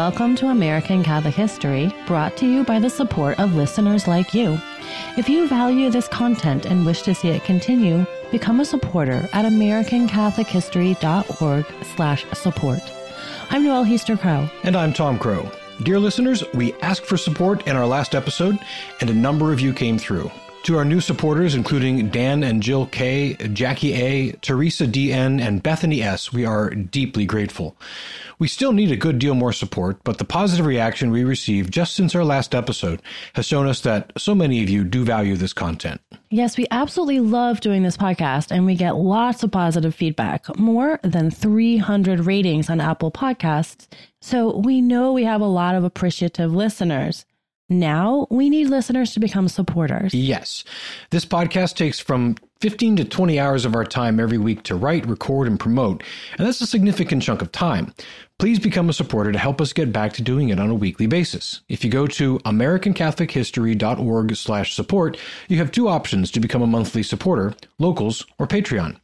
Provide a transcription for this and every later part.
welcome to American Catholic History, brought to you by the support of listeners like you. If you value this content and wish to see it continue, become a supporter at americancatholichistory.org slash support. I'm Noelle Heaster Crow. And I'm Tom Crow. Dear listeners, we asked for support in our last episode, and a number of you came through. To our new supporters, including Dan and Jill K, Jackie A, Teresa DN, and Bethany S, we are deeply grateful. We still need a good deal more support, but the positive reaction we received just since our last episode has shown us that so many of you do value this content. Yes, we absolutely love doing this podcast, and we get lots of positive feedback, more than 300 ratings on Apple Podcasts. So we know we have a lot of appreciative listeners. Now we need listeners to become supporters. Yes. This podcast takes from 15 to 20 hours of our time every week to write, record, and promote, and that's a significant chunk of time. Please become a supporter to help us get back to doing it on a weekly basis. If you go to americancatholichistory.org slash support, you have two options to become a monthly supporter, locals or Patreon.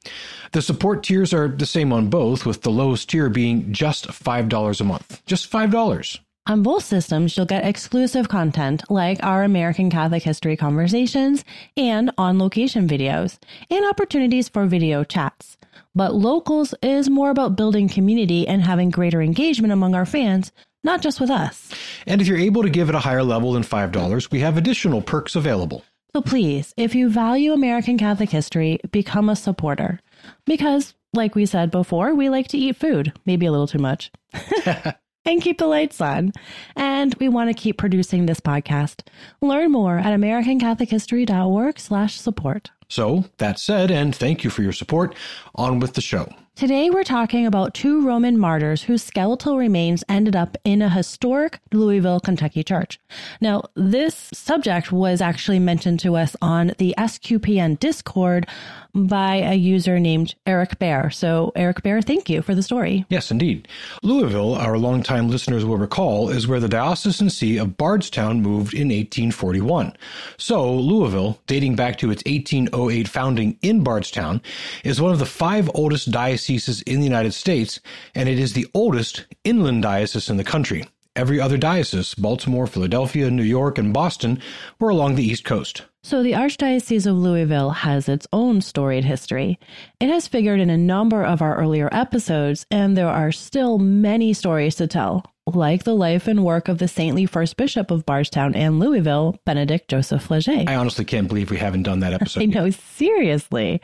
The support tiers are the same on both, with the lowest tier being just $5 a month. Just $5. On both systems, you'll get exclusive content like our American Catholic History conversations and on location videos, and opportunities for video chats. But Locals is more about building community and having greater engagement among our fans, not just with us. And if you're able to give at a higher level than $5, we have additional perks available. So please, if you value American Catholic history, become a supporter. Because, like we said before, we like to eat food, maybe a little too much. and keep the lights on. And we want to keep producing this podcast. Learn more at americancatholichistory.org slash support. So, that said, and thank you for your support, on with the show. Today, we're talking about two Roman martyrs whose skeletal remains ended up in a historic Louisville, Kentucky church. Now, this subject was actually mentioned to us on the SQPN Discord by a user named Eric Bear. So, Eric Bear, thank you for the story. Yes, indeed. Louisville, our longtime listeners will recall, is where the diocesan see of Bardstown moved in 1841. So, Louisville, dating back to its 1808 founding in Bardstown, is one of the five oldest dioceses in the United States, and it is the oldest inland diocese in the country. Every other diocese, Baltimore, Philadelphia, New York, and Boston, were along the East Coast. So, the Archdiocese of Louisville has its own storied history. It has figured in a number of our earlier episodes, and there are still many stories to tell like the life and work of the saintly first bishop of Bardstown and Louisville, Benedict Joseph Flaget. I honestly can't believe we haven't done that episode. I know, seriously.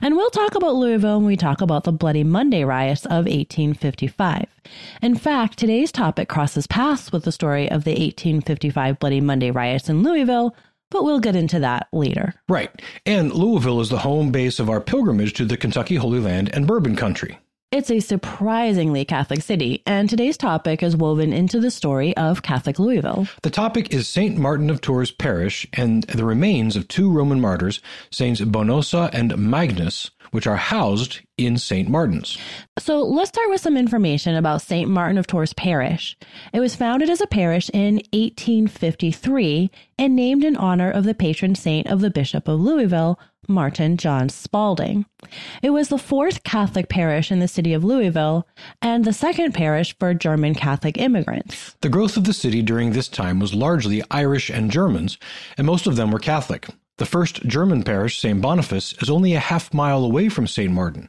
And we'll talk about Louisville when we talk about the Bloody Monday riots of 1855. In fact, today's topic crosses paths with the story of the 1855 Bloody Monday riots in Louisville, but we'll get into that later. Right. And Louisville is the home base of our pilgrimage to the Kentucky Holy Land and Bourbon Country. It's a surprisingly Catholic city, and today's topic is woven into the story of Catholic Louisville. The topic is St. Martin of Tours Parish and the remains of two Roman martyrs, Saints Bonosa and Magnus, which are housed in St. Martin's. So let's start with some information about St. Martin of Tours Parish. It was founded as a parish in 1853 and named in honor of the patron saint of the Bishop of Louisville, Martin John Spalding. It was the fourth Catholic parish in the city of Louisville and the second parish for German Catholic immigrants. The growth of the city during this time was largely Irish and Germans, and most of them were Catholic. The first German parish, St. Boniface, is only a half mile away from St. Martin.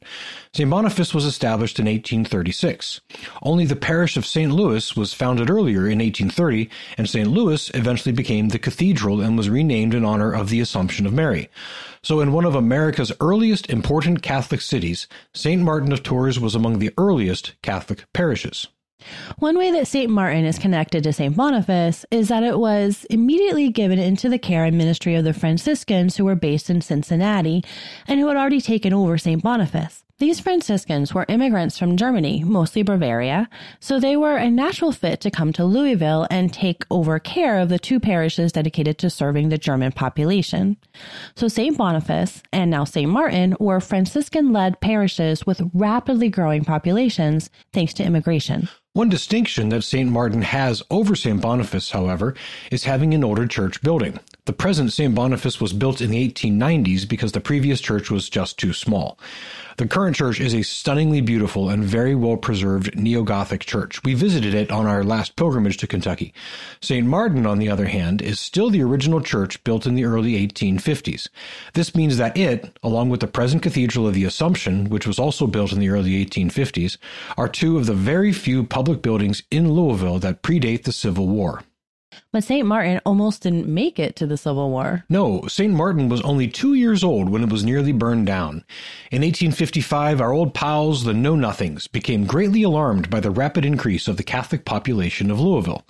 St. Boniface was established in 1836. Only the parish of St. Louis was founded earlier in 1830, and St. Louis eventually became the cathedral and was renamed in honor of the Assumption of Mary. So, in one of America's earliest important Catholic cities, St. Martin of Tours was among the earliest Catholic parishes. One way that St. Martin is connected to St. Boniface is that it was immediately given into the care and ministry of the Franciscans who were based in Cincinnati and who had already taken over St. Boniface. These Franciscans were immigrants from Germany, mostly Bavaria, so they were a natural fit to come to Louisville and take over care of the two parishes dedicated to serving the German population. So St. Boniface and now St. Martin were Franciscan led parishes with rapidly growing populations thanks to immigration. One distinction that St. Martin has over St. Boniface, however, is having an older church building. The present St. Boniface was built in the 1890s because the previous church was just too small. The current church is a stunningly beautiful and very well preserved neo Gothic church. We visited it on our last pilgrimage to Kentucky. St. Martin, on the other hand, is still the original church built in the early 1850s. This means that it, along with the present Cathedral of the Assumption, which was also built in the early 1850s, are two of the very few public buildings in Louisville that predate the Civil War. But St. Martin almost didn't make it to the Civil War. No, St. Martin was only two years old when it was nearly burned down. In 1855, our old pals, the Know Nothings, became greatly alarmed by the rapid increase of the Catholic population of Louisville.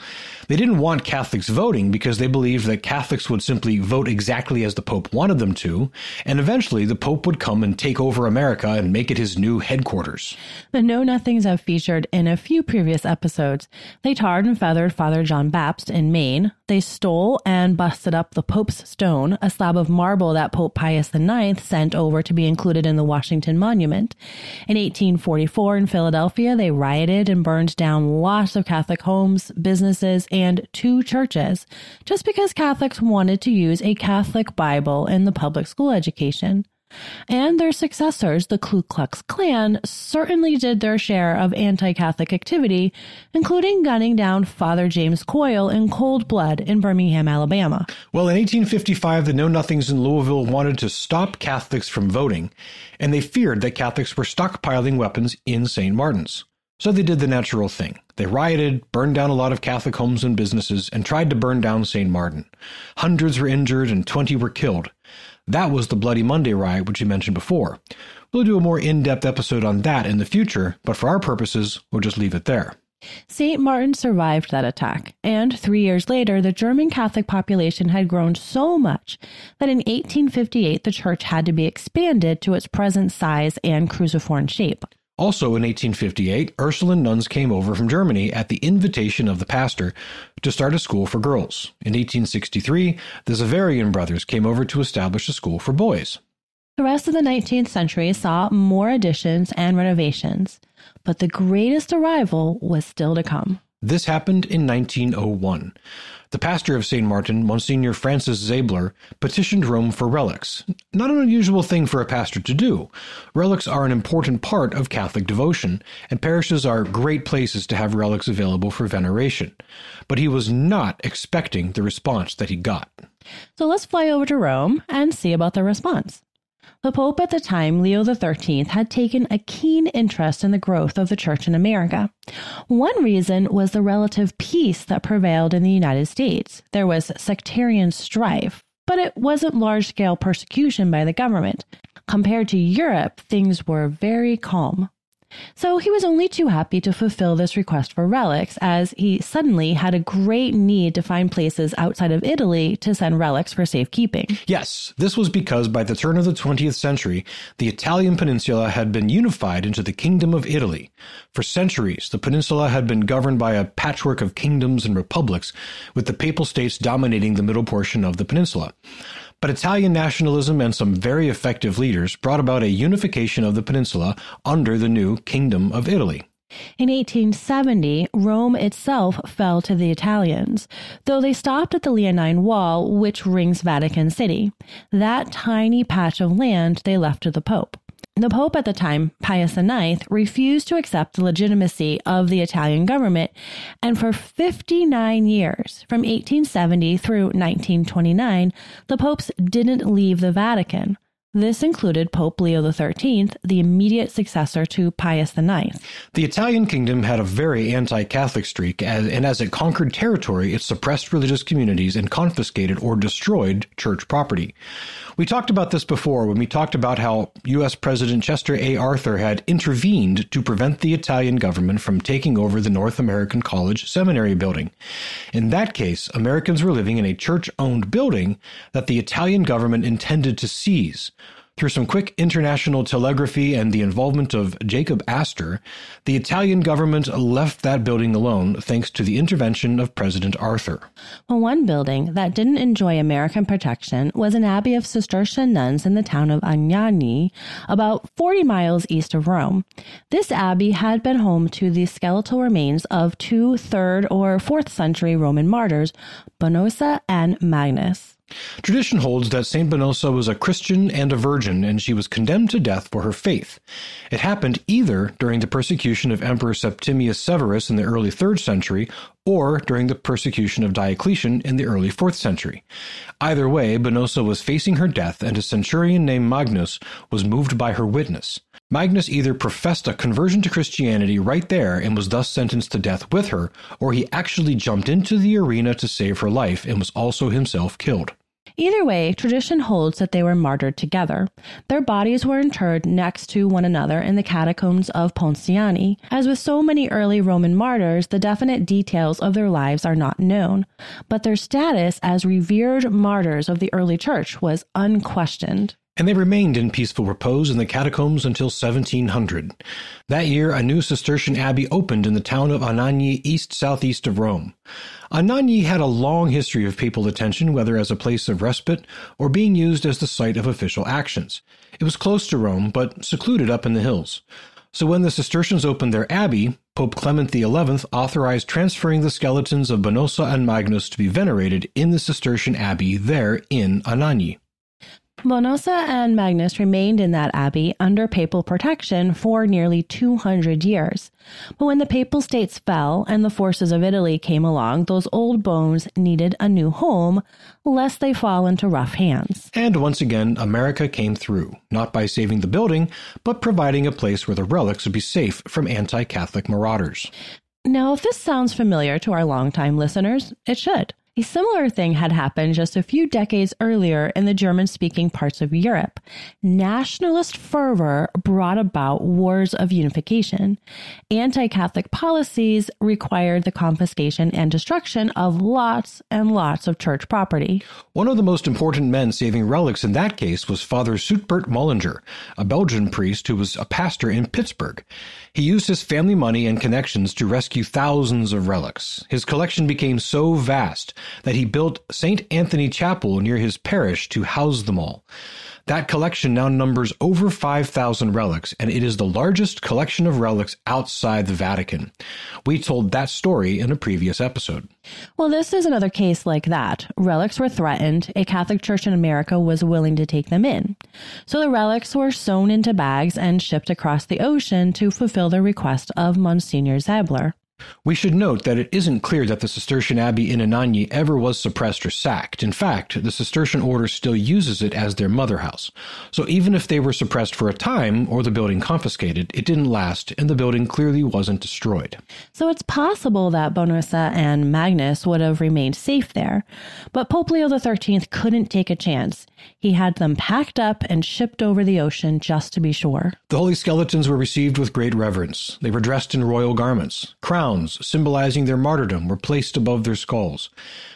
They didn't want Catholics voting because they believed that Catholics would simply vote exactly as the Pope wanted them to, and eventually the Pope would come and take over America and make it his new headquarters. The Know Nothings have featured in a few previous episodes. They tarred and feathered Father John Bapst in Maine. They stole and busted up the Pope's Stone, a slab of marble that Pope Pius IX sent over to be included in the Washington Monument. In 1844 in Philadelphia, they rioted and burned down lots of Catholic homes, businesses, and two churches, just because Catholics wanted to use a Catholic Bible in the public school education. And their successors, the Ku Klux Klan, certainly did their share of anti Catholic activity, including gunning down Father James Coyle in cold blood in Birmingham, Alabama. Well, in 1855, the Know Nothings in Louisville wanted to stop Catholics from voting, and they feared that Catholics were stockpiling weapons in St. Martin's. So they did the natural thing. They rioted, burned down a lot of Catholic homes and businesses, and tried to burn down St. Martin. Hundreds were injured and 20 were killed. That was the Bloody Monday riot, which you mentioned before. We'll do a more in depth episode on that in the future, but for our purposes, we'll just leave it there. St. Martin survived that attack, and three years later, the German Catholic population had grown so much that in 1858 the church had to be expanded to its present size and cruciform shape. Also in 1858, Ursuline nuns came over from Germany at the invitation of the pastor to start a school for girls. In 1863, the Xaverian brothers came over to establish a school for boys. The rest of the 19th century saw more additions and renovations, but the greatest arrival was still to come. This happened in 1901. The pastor of St. Martin, Monsignor Francis Zabler, petitioned Rome for relics. Not an unusual thing for a pastor to do. Relics are an important part of Catholic devotion, and parishes are great places to have relics available for veneration. But he was not expecting the response that he got. So let's fly over to Rome and see about the response. The Pope at the time, Leo XIII, had taken a keen interest in the growth of the Church in America. One reason was the relative peace that prevailed in the United States. There was sectarian strife, but it wasn't large scale persecution by the government. Compared to Europe, things were very calm. So he was only too happy to fulfill this request for relics, as he suddenly had a great need to find places outside of Italy to send relics for safekeeping. Yes, this was because by the turn of the 20th century, the Italian peninsula had been unified into the Kingdom of Italy. For centuries, the peninsula had been governed by a patchwork of kingdoms and republics, with the Papal States dominating the middle portion of the peninsula. But Italian nationalism and some very effective leaders brought about a unification of the peninsula under the new Kingdom of Italy. In 1870, Rome itself fell to the Italians, though they stopped at the Leonine Wall, which rings Vatican City. That tiny patch of land they left to the Pope. The Pope at the time, Pius IX, refused to accept the legitimacy of the Italian government, and for 59 years, from 1870 through 1929, the popes didn't leave the Vatican. This included Pope Leo XIII, the immediate successor to Pius IX. The Italian kingdom had a very anti Catholic streak, and as it conquered territory, it suppressed religious communities and confiscated or destroyed church property. We talked about this before when we talked about how U.S. President Chester A. Arthur had intervened to prevent the Italian government from taking over the North American College Seminary building. In that case, Americans were living in a church owned building that the Italian government intended to seize. Through some quick international telegraphy and the involvement of Jacob Astor, the Italian government left that building alone thanks to the intervention of President Arthur. Well, one building that didn't enjoy American protection was an abbey of Cistercian nuns in the town of Anagni, about 40 miles east of Rome. This abbey had been home to the skeletal remains of two third or 4th century Roman martyrs, Bonosa and Magnus. Tradition holds that St. Bonosa was a Christian and a virgin, and she was condemned to death for her faith. It happened either during the persecution of Emperor Septimius Severus in the early 3rd century or during the persecution of Diocletian in the early 4th century. Either way, Bonosa was facing her death, and a centurion named Magnus was moved by her witness. Magnus either professed a conversion to Christianity right there and was thus sentenced to death with her, or he actually jumped into the arena to save her life and was also himself killed. Either way, tradition holds that they were martyred together. Their bodies were interred next to one another in the catacombs of Ponciani. As with so many early Roman martyrs, the definite details of their lives are not known, but their status as revered martyrs of the early church was unquestioned and they remained in peaceful repose in the catacombs until 1700. That year, a new Cistercian abbey opened in the town of Anagni, east southeast of Rome. Anagni had a long history of papal attention, whether as a place of respite or being used as the site of official actions. It was close to Rome, but secluded up in the hills. So when the Cistercians opened their abbey, Pope Clement XI authorized transferring the skeletons of Bonosa and Magnus to be venerated in the Cistercian abbey there in Anagni. Bonosa and Magnus remained in that abbey under papal protection for nearly 200 years. But when the papal states fell and the forces of Italy came along, those old bones needed a new home, lest they fall into rough hands. And once again, America came through, not by saving the building, but providing a place where the relics would be safe from anti Catholic marauders. Now, if this sounds familiar to our longtime listeners, it should. A similar thing had happened just a few decades earlier in the German speaking parts of Europe. Nationalist fervor brought about wars of unification. Anti Catholic policies required the confiscation and destruction of lots and lots of church property. One of the most important men saving relics in that case was Father Suitbert Mollinger, a Belgian priest who was a pastor in Pittsburgh. He used his family money and connections to rescue thousands of relics. His collection became so vast that he built St. Anthony Chapel near his parish to house them all. That collection now numbers over 5,000 relics, and it is the largest collection of relics outside the Vatican. We told that story in a previous episode. Well, this is another case like that. Relics were threatened. A Catholic church in America was willing to take them in. So the relics were sewn into bags and shipped across the ocean to fulfill the request of Monsignor Zabler. We should note that it isn't clear that the Cistercian abbey in Anagni ever was suppressed or sacked. In fact, the Cistercian order still uses it as their mother house. So even if they were suppressed for a time or the building confiscated, it didn't last and the building clearly wasn't destroyed. So it's possible that Bonosa and Magnus would have remained safe there, but Pope Leo XIII couldn't take a chance. He had them packed up and shipped over the ocean just to be sure. The holy skeletons were received with great reverence. They were dressed in royal garments. Crowns, symbolizing their martyrdom, were placed above their skulls,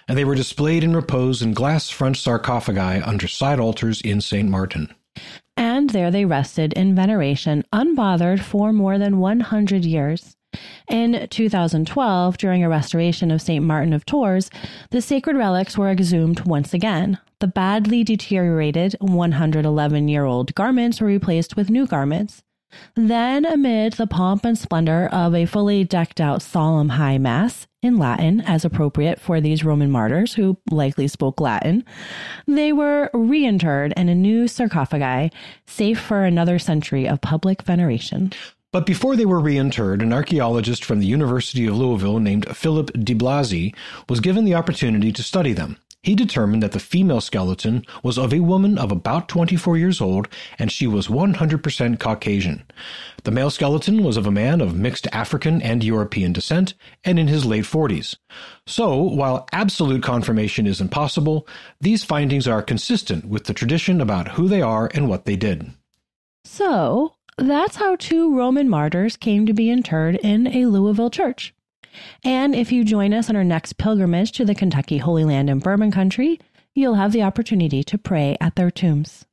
and they were displayed in repose in glass front sarcophagi under side altars in St. Martin. And there they rested in veneration, unbothered for more than 100 years. In 2012, during a restoration of St. Martin of Tours, the sacred relics were exhumed once again. The badly deteriorated 111 year old garments were replaced with new garments. Then, amid the pomp and splendor of a fully decked out solemn high mass in Latin, as appropriate for these Roman martyrs who likely spoke Latin, they were reinterred in a new sarcophagi, safe for another century of public veneration. But before they were reinterred, an archaeologist from the University of Louisville named Philip DiBlasi was given the opportunity to study them. He determined that the female skeleton was of a woman of about 24 years old and she was 100% Caucasian. The male skeleton was of a man of mixed African and European descent and in his late 40s. So, while absolute confirmation is impossible, these findings are consistent with the tradition about who they are and what they did. So, that's how two Roman martyrs came to be interred in a Louisville church. And if you join us on our next pilgrimage to the Kentucky Holy Land and Bourbon Country, you'll have the opportunity to pray at their tombs.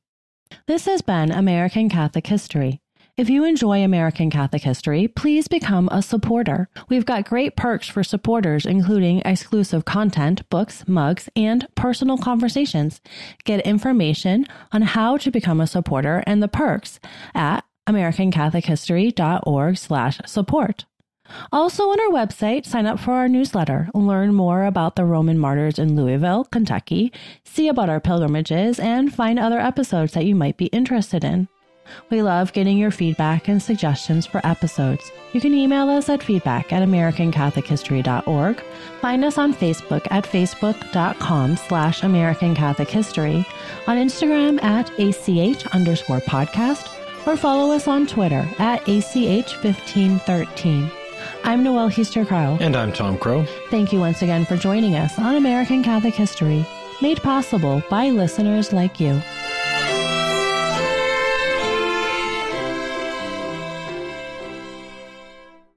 This has been American Catholic History. If you enjoy American Catholic history, please become a supporter. We've got great perks for supporters, including exclusive content, books, mugs, and personal conversations. Get information on how to become a supporter and the perks at americancatholichistory.org slash support. Also, on our website, sign up for our newsletter, learn more about the Roman martyrs in Louisville, Kentucky, see about our pilgrimages, and find other episodes that you might be interested in. We love getting your feedback and suggestions for episodes. You can email us at feedback at americancatholichistory.org, find us on Facebook at facebook.com slash American Catholic History, on Instagram at ACH underscore podcast, or follow us on Twitter at ACH1513. I'm Noelle Heaster Crow. And I'm Tom Crow. Thank you once again for joining us on American Catholic History, made possible by listeners like you.